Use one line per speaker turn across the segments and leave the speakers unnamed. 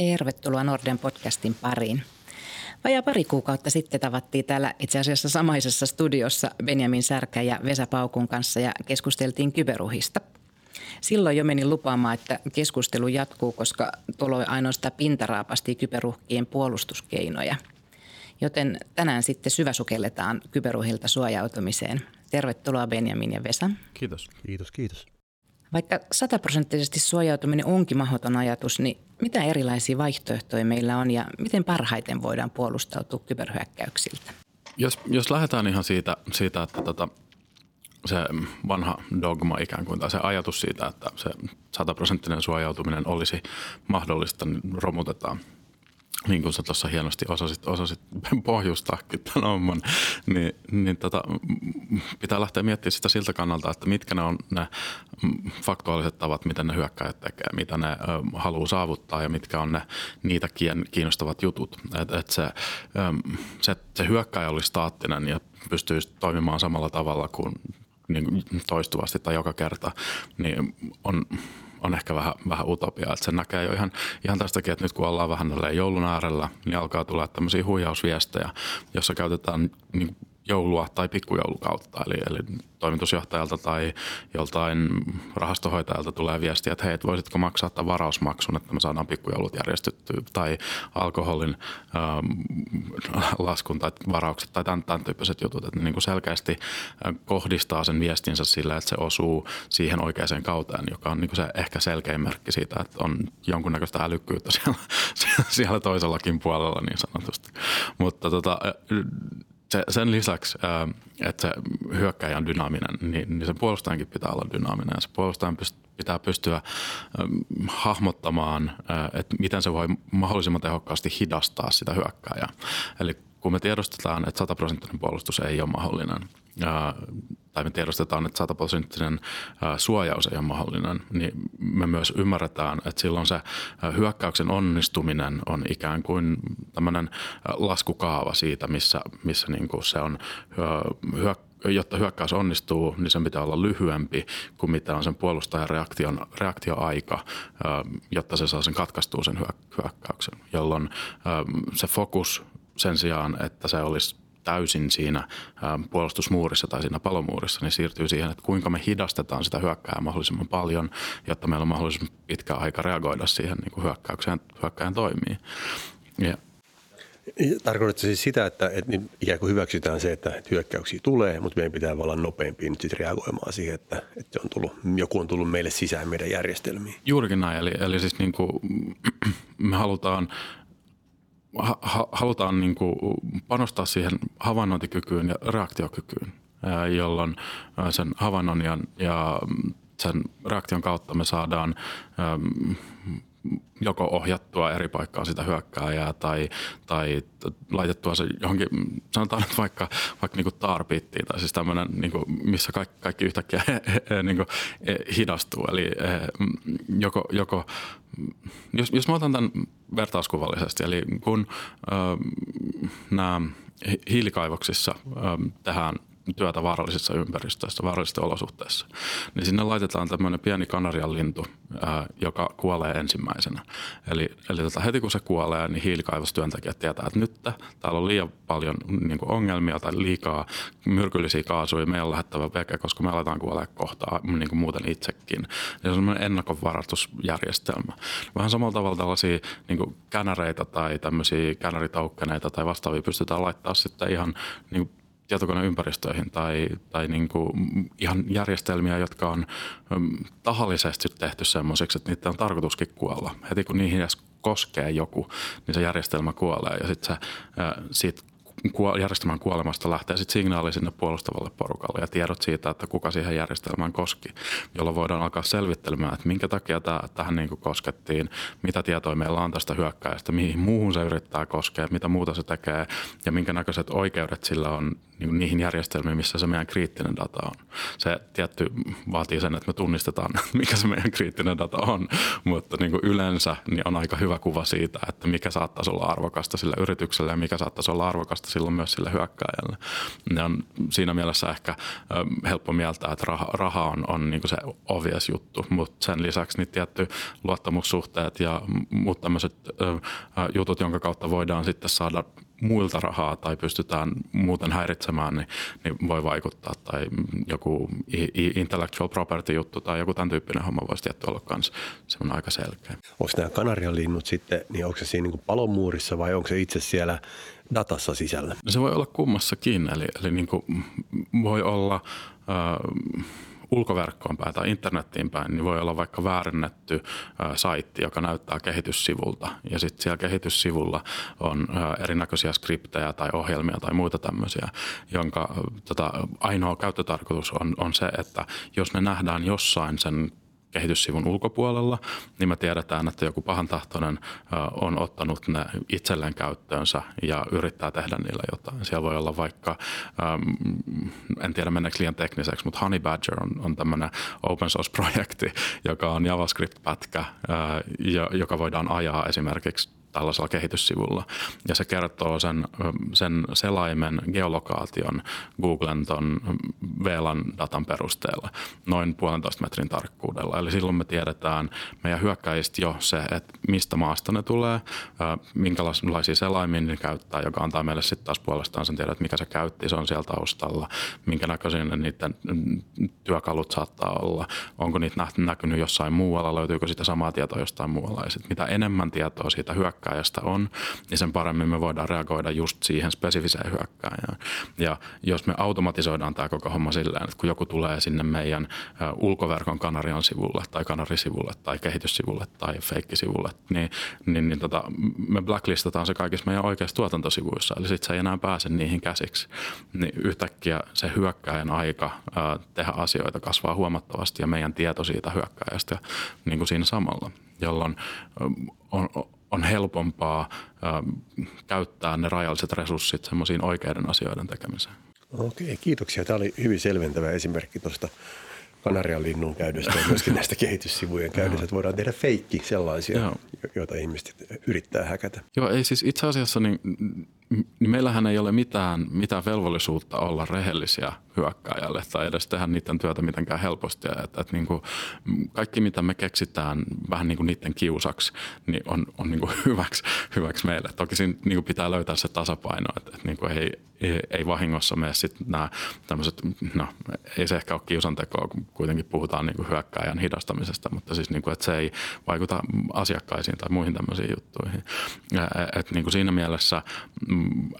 Tervetuloa Norden podcastin pariin. Vajaa pari kuukautta sitten tavattiin täällä itse asiassa samaisessa studiossa Benjamin Särkä ja Vesa Paukun kanssa ja keskusteltiin kyberuhista. Silloin jo menin lupaamaan, että keskustelu jatkuu, koska tuloi ainoastaan pintaraapasti kyberuhkien puolustuskeinoja. Joten tänään sitten syväsukelletaan kyberuhilta suojautumiseen. Tervetuloa Benjamin ja Vesa.
Kiitos.
Kiitos, kiitos.
Vaikka sataprosenttisesti suojautuminen onkin mahdoton ajatus, niin mitä erilaisia vaihtoehtoja meillä on ja miten parhaiten voidaan puolustautua kyberhyökkäyksiltä?
Jos, jos lähdetään ihan siitä, siitä että tota, se vanha dogma ikään kuin, tai se ajatus siitä, että se sataprosenttinen suojautuminen olisi mahdollista, niin romutetaan – niin kuin sä tuossa hienosti osasit, osasit pohjustaakin tämän homman, niin, niin tota, pitää lähteä miettimään sitä siltä kannalta, että mitkä ne on ne faktuaaliset tavat, miten ne hyökkäjät tekee, mitä ne ö, haluaa saavuttaa ja mitkä on ne niitä kiinnostavat jutut. Et, et se, ö, se, se hyökkäjä oli staattinen ja pystyisi toimimaan samalla tavalla kuin niin toistuvasti tai joka kerta, niin on on ehkä vähän, vähän utopia. Että se näkee jo ihan, ihan tästäkin, että nyt kun ollaan vähän joulun äärellä, niin alkaa tulla tämmöisiä huijausviestejä, jossa käytetään niin joulua tai pikkujoulukautta. Eli, eli toimitusjohtajalta tai joltain rahastohoitajalta tulee viestiä, että hei, et voisitko maksaa tämän varausmaksun, että me saadaan pikkujoulut järjestettyä. Tai alkoholin ähm, laskun tai varaukset tai tämän, tämän tyyppiset jutut. Että ne niin kuin selkeästi äh, kohdistaa sen viestinsä sillä, että se osuu siihen oikeaan kauteen, joka on niin kuin se ehkä selkein merkki siitä, että on jonkunnäköistä älykkyyttä siellä, siellä toisellakin puolella niin sanotusti. Mutta tota, se, sen lisäksi, että se hyökkäjä on dynaaminen, niin, niin sen puolustajankin pitää olla dynaaminen. Ja se puolustajan pitää pystyä hahmottamaan, että miten se voi mahdollisimman tehokkaasti hidastaa sitä hyökkäjää. Eli kun me tiedostetaan, että sataprosenttinen puolustus ei ole mahdollinen, tai me tiedostetaan, että sataprosenttinen suojaus ei ole mahdollinen, niin me myös ymmärretään, että silloin se hyökkäyksen onnistuminen on ikään kuin tämmöinen laskukaava siitä, missä, missä niin kuin se on hyökkäys jotta hyökkäys onnistuu, niin sen pitää olla lyhyempi kuin mitä on sen puolustajan reaktion, reaktioaika, jotta se saa sen katkaistua sen hyökkäyksen, jolloin se fokus sen sijaan, että se olisi täysin siinä puolustusmuurissa tai siinä palomuurissa, niin siirtyy siihen, että kuinka me hidastetaan sitä hyökkääjää mahdollisimman paljon, jotta meillä on mahdollisimman pitkä aika reagoida siihen niin kuin hyökkäykseen, hyökkäjän toimii. Ja
Tarkoitatko siis sitä, että, että niin ikään kuin hyväksytään se, että hyökkäyksiä tulee, mutta meidän pitää olla nopeampi nyt reagoimaan siihen, että, että on tullut, joku on tullut meille sisään meidän järjestelmiin?
Juurikin näin. Eli, eli siis niin kuin, me halutaan halutaan niin kuin panostaa siihen havainnointikykyyn ja reaktiokykyyn, jolloin sen havainnon ja, sen reaktion kautta me saadaan joko ohjattua eri paikkaan sitä hyökkääjää tai, tai laitettua se johonkin, sanotaan nyt vaikka, vaikka niin tarpittiin tai siis tämmöinen, niin kuin, missä kaikki, kaikki yhtäkkiä niin kuin, hidastuu. Eli joko, joko jos, jos mä otan tämän vertauskuvallisesti, eli kun äh, nämä hiilikaivoksissa äh, tehdään työtä vaarallisissa ympäristöissä, vaarallisissa olosuhteissa, niin sinne laitetaan tämmöinen pieni kanarianlintu, joka kuolee ensimmäisenä. Eli, eli tota, heti kun se kuolee, niin hiilikaivostyöntekijät tietää, että nyt täällä on liian paljon niin kuin ongelmia tai liikaa myrkyllisiä kaasuja, meidän on lähettävä veke, koska me aletaan kuolee kohtaa niin kuin muuten itsekin. Ja se on semmoinen ennakkovaratusjärjestelmä. Vähän samalla tavalla tällaisia niin kuin känäreitä tai tämmöisiä känäritaukkeneita tai vastaavia pystytään laittaa sitten ihan niin kuin tietokoneympäristöihin tai, tai niin kuin ihan järjestelmiä, jotka on mm, tahallisesti tehty semmoiseksi, että niitä on tarkoituskin kuolla. Heti kun niihin edes koskee joku, niin se järjestelmä kuolee ja sitten siitä järjestelmän kuolemasta lähtee sitten signaali sinne puolustavalle porukalle ja tiedot siitä, että kuka siihen järjestelmään koski, jolloin voidaan alkaa selvittelemään, että minkä takia tämä, tähän niin kuin koskettiin, mitä tietoa meillä on tästä hyökkäystä, mihin muuhun se yrittää koskea, mitä muuta se tekee ja minkä näköiset oikeudet sillä on niin niihin järjestelmiin, missä se meidän kriittinen data on. Se tietty vaatii sen, että me tunnistetaan, mikä se meidän kriittinen data on, mutta niin kuin yleensä niin on aika hyvä kuva siitä, että mikä saattaisi olla arvokasta sillä yrityksellä ja mikä saattaisi olla arvokasta silloin myös sille hyökkääjälle. Ne on siinä mielessä ehkä helppo mieltää, että raha, raha on, on niin se obvious juttu, mutta sen lisäksi niin tietty luottamussuhteet ja muut tämmöiset jutut, jonka kautta voidaan sitten saada muilta rahaa tai pystytään muuten häiritsemään, niin, niin voi vaikuttaa. Tai joku intellectual property juttu tai joku tämän tyyppinen homma voisi tietty olla myös semmoinen aika selkeä.
Onko nämä kanarianlinnut sitten, niin onko se siinä niin palomuurissa vai onko se itse siellä datassa sisällä?
Se voi olla kummassakin, eli, eli niin kuin voi olla... Äh, ulkoverkkoon päin tai internettiin päin, niin voi olla vaikka väärennetty saitti, joka näyttää kehityssivulta. Ja sitten siellä kehityssivulla on erinäköisiä skriptejä tai ohjelmia tai muita tämmöisiä, jonka tota, ainoa käyttötarkoitus on, on se, että jos ne nähdään jossain sen kehityssivun ulkopuolella, niin me tiedetään, että joku pahantahtoinen on ottanut ne itselleen käyttöönsä ja yrittää tehdä niillä jotain. Siellä voi olla vaikka, en tiedä menneekö liian tekniseksi, mutta Honey Badger on, on tämmöinen open source-projekti, joka on JavaScript-pätkä, joka voidaan ajaa esimerkiksi tällaisella kehityssivulla. Ja se kertoo sen, sen selaimen geolokaation Googlen ton VLAN datan perusteella noin puolentoista metrin tarkkuudella. Eli silloin me tiedetään meidän hyökkäistä jo se, että mistä maasta ne tulee, minkälaisia selaimia ne käyttää, joka antaa meille sitten taas puolestaan sen tiedon, että mikä se käytti, se on siellä taustalla, minkä näköisiä niiden työkalut saattaa olla, onko niitä näkynyt jossain muualla, löytyykö sitä samaa tietoa jostain muualla. Ja sit mitä enemmän tietoa siitä hyökkäistä, hyökkääjästä on, niin sen paremmin me voidaan reagoida just siihen spesifiseen hyökkääjään. Ja jos me automatisoidaan tämä koko homma silleen, että kun joku tulee sinne meidän ulkoverkon kanarian sivulle tai kanarisivulle tai kehityssivulle tai feikkisivulle, niin, niin, niin tota, me blacklistataan se kaikissa meidän oikeissa tuotantosivuissa, eli sitten se ei enää pääse niihin käsiksi. Niin yhtäkkiä se hyökkäjän aika ää, tehdä asioita kasvaa huomattavasti ja meidän tieto siitä hyökkäjästä niin kuin siinä samalla, jolloin on helpompaa äh, käyttää ne rajalliset resurssit semmoisiin oikeiden asioiden tekemiseen.
Okei, kiitoksia. Tämä oli hyvin selventävä esimerkki tuosta Kanarian linnun käytöstä ja myöskin näistä kehityssivujen käytöstä, että voidaan tehdä feikki sellaisia, Joo. joita ihmiset yrittää häkätä.
Joo, ei siis itse asiassa niin, niin meillähän ei ole mitään, mitään velvollisuutta olla rehellisiä hyökkääjälle tai edes tehdä niiden työtä mitenkään helposti. Että, että niin kuin kaikki, mitä me keksitään vähän niin kuin niiden kiusaksi, niin on, on niin kuin hyväksi, hyväksi meille. Toki siinä niin kuin pitää löytää se tasapaino, että, että niin ei, ei, vahingossa mene sitten nämä tämmöiset, no ei se ehkä ole kiusantekoa, kun kuitenkin puhutaan niin kuin hyökkääjän hidastamisesta, mutta siis niin kuin, että se ei vaikuta asiakkaisiin tai muihin tämmöisiin juttuihin. Että niin kuin siinä mielessä mm,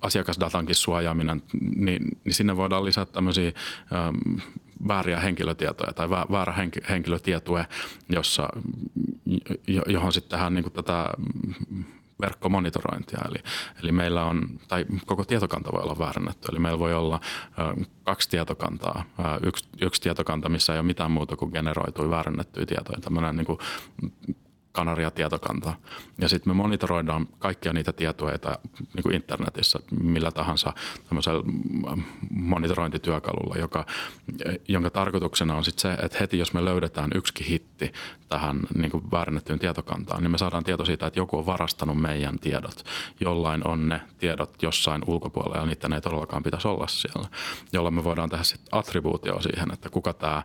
asiakasdatankin suojaaminen, niin, niin sinne voidaan lisätä tämmöisiä ähm, vääriä henkilötietoja tai väärä henkilötietoja, jossa, johon sitten tähän niin kuin tätä verkkomonitorointia. Eli, eli meillä on, tai koko tietokanta voi olla väärännetty. Eli meillä voi olla ö, kaksi tietokantaa. Ö, yksi, yksi tietokanta, missä ei ole mitään muuta kuin generoitui väärännettyjä tietoja. Tämmöinen niin kuin Kanaria-tietokanta. Ja sitten me monitoroidaan kaikkia niitä tietoja niin kuin internetissä millä tahansa monitorointityökalulla, joka, jonka tarkoituksena on sitten se, että heti jos me löydetään yksi hitti tähän niin kuin väärennettyyn tietokantaan, niin me saadaan tieto siitä, että joku on varastanut meidän tiedot. Jollain on ne tiedot jossain ulkopuolella ja niiden ei todellakaan pitäisi olla siellä, jolloin me voidaan tehdä sitten attribuutio siihen, että kuka tämä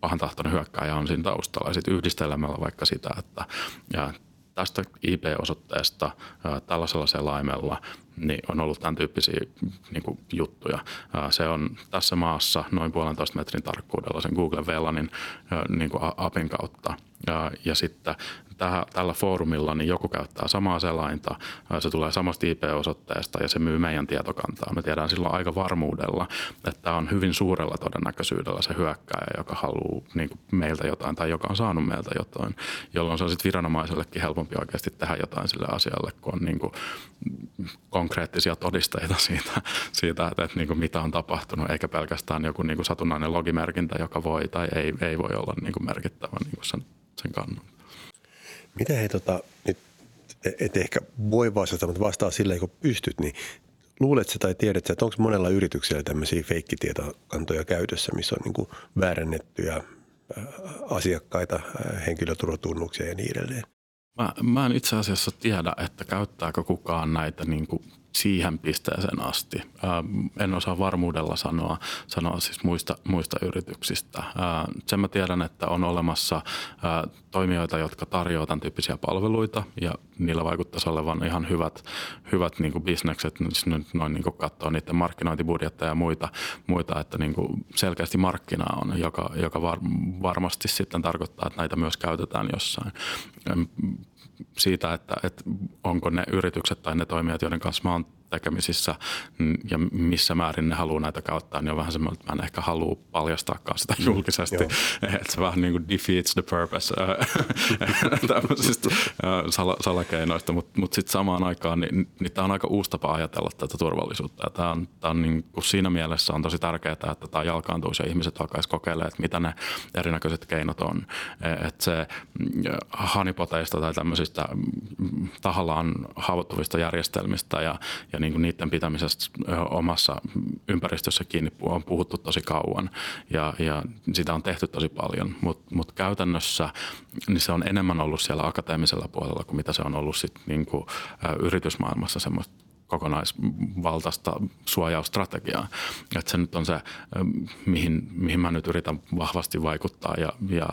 pahantahtoinen hyökkääjä on siinä taustalla. Ja sitten yhdistelemällä vaikka sitä, että ja tästä IP-osoitteesta tällaisella selaimella niin on ollut tämän tyyppisiä niin kuin, juttuja. Se on tässä maassa noin puolentoista metrin tarkkuudella sen Google VLANin niin kuin APin kautta. Ja, ja sitten tähän, tällä foorumilla niin joku käyttää samaa selainta, se tulee samasta IP-osoitteesta ja se myy meidän tietokantaa. Me tiedään silloin aika varmuudella, että on hyvin suurella todennäköisyydellä se hyökkääjä, joka haluaa niin meiltä jotain tai joka on saanut meiltä jotain, jolloin se on sitten viranomaisellekin helpompi oikeasti tehdä jotain sille asialle, kun on niin kuin konkreettisia todisteita siitä, siitä että, että niin kuin mitä on tapahtunut, eikä pelkästään joku niin kuin satunnainen logimerkintä, joka voi tai ei, ei voi olla niin kuin merkittävä niin kuin sen, sen kannalta.
Mitä he tota, nyt, et ehkä voi vastata, mutta vastaa sillä, kun pystyt, niin luuletko tai tiedätkö, että onko monella yrityksellä tämmöisiä feikkitietokantoja käytössä, missä on niin väärennettyjä asiakkaita, henkilöturvatunnuksia ja niin edelleen?
Mä, mä en itse asiassa tiedä, että käyttääkö kukaan näitä niin kuin siihen pisteeseen asti. En osaa varmuudella sanoa, sanoa siis muista, muista yrityksistä. Sen mä tiedän, että on olemassa toimijoita, jotka tarjoavat tämän tyyppisiä palveluita ja niillä vaikuttaisi olevan ihan hyvät, hyvät niin kuin bisnekset, siis nyt noin niin kuin katsoo niiden markkinointibudjetteja ja muita, muita että niin kuin selkeästi markkina on, joka, joka var, varmasti sitten tarkoittaa, että näitä myös käytetään jossain siitä, että, että onko ne yritykset tai ne toimijat, joiden kanssa mä oon tekemisissä mm, ja missä määrin ne haluaa näitä käyttää, niin on vähän semmoinen, että mä en ehkä halua paljastaakaan sitä mm, julkisesti. Mm, että se vähän niin kuin defeats the purpose tämmöisistä sal- salakeinoista, mutta mut sitten samaan aikaan niin, niin tämä on aika uusi tapa ajatella tätä turvallisuutta. Tämä on, tää on niin kuin siinä mielessä on tosi tärkeää, että tämä jalkaantuu ja ihmiset alkaisi kokeilemaan, että mitä ne erinäköiset keinot on. E, että se hanipoteista tai tämmöisistä tahallaan haavoittuvista järjestelmistä ja, ja niin kuin niiden pitämisestä omassa ympäristössä kiinni on puhuttu tosi kauan ja, ja sitä on tehty tosi paljon, mutta mut käytännössä niin se on enemmän ollut siellä akateemisella puolella kuin mitä se on ollut sit niin kuin, yritysmaailmassa semmoista kokonaisvaltaista suojaustrategiaa. Että se nyt on se, mihin, mihin mä nyt yritän vahvasti vaikuttaa ja, ja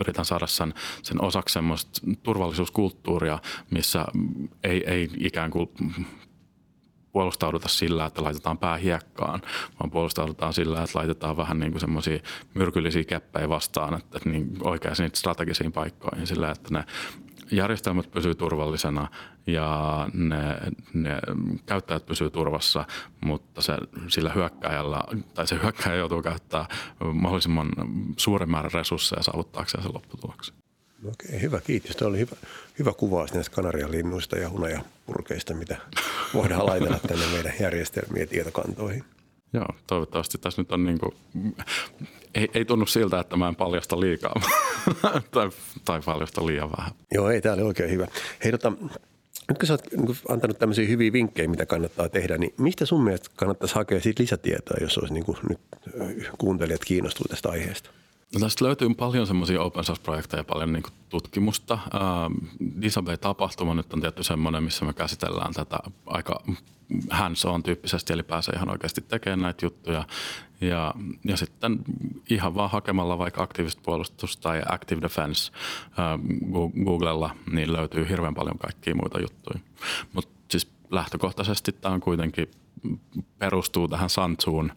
yritän saada sen, sen osaksi semmoista turvallisuuskulttuuria, missä ei, ei ikään kuin puolustauduta sillä, että laitetaan pää hiekkaan, vaan puolustaudutaan sillä, että laitetaan vähän niin kuin semmoisia myrkyllisiä keppejä vastaan, että, että niin oikein strategisiin paikkoihin sillä, että ne järjestelmät pysyy turvallisena ja ne, ne käyttäjät pysyy turvassa, mutta se, sillä hyökkäjällä, tai se hyökkäjä joutuu käyttämään mahdollisimman suuren määrän resursseja saavuttaakseen sen lopputuloksen.
Okei, hyvä, kiitos. Tämä oli hyvä, hyvä kuvaus näistä kanarialinnuista ja hunajapurkeista, mitä voidaan laitella tänne meidän järjestelmiä tietokantoihin.
Joo, toivottavasti tässä nyt on niin kuin, ei, ei tunnu siltä, että mä en paljasta liikaa tai, tai paljasta liian vähän.
Joo, ei, tämä oli oikein hyvä. Hei, tota, nyt kun sä oot niin antanut tämmöisiä hyviä vinkkejä, mitä kannattaa tehdä, niin mistä sun mielestä kannattaisi hakea siitä lisätietoa, jos olisi niin kuin nyt kuuntelijat kiinnostuu tästä aiheesta?
No tästä löytyy paljon semmoisia open source-projekteja, paljon niin tutkimusta. Disabay-tapahtuma nyt on tietty semmoinen, missä me käsitellään tätä aika hands-on tyyppisesti, eli pääsee ihan oikeasti tekemään näitä juttuja. Ja, ja sitten ihan vaan hakemalla vaikka aktiivista puolustusta tai Active Defense Googlella, niin löytyy hirveän paljon kaikkia muita juttuja. Mutta lähtökohtaisesti tämä on kuitenkin perustuu tähän Santsuun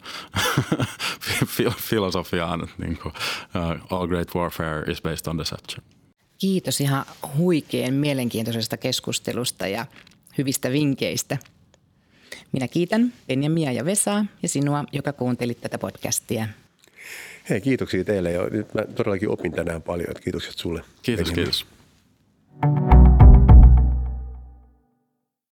filosofiaan, että niin kuin, uh, all great warfare is based on deception.
Kiitos ihan huikean mielenkiintoisesta keskustelusta ja hyvistä vinkkeistä. Minä kiitän Benjamia ja Vesaa ja sinua, joka kuuntelit tätä podcastia.
Hei, kiitoksia teille ja nyt mä todellakin opin tänään paljon. Kiitokset sulle.
Kiitos, Benjamin. kiitos.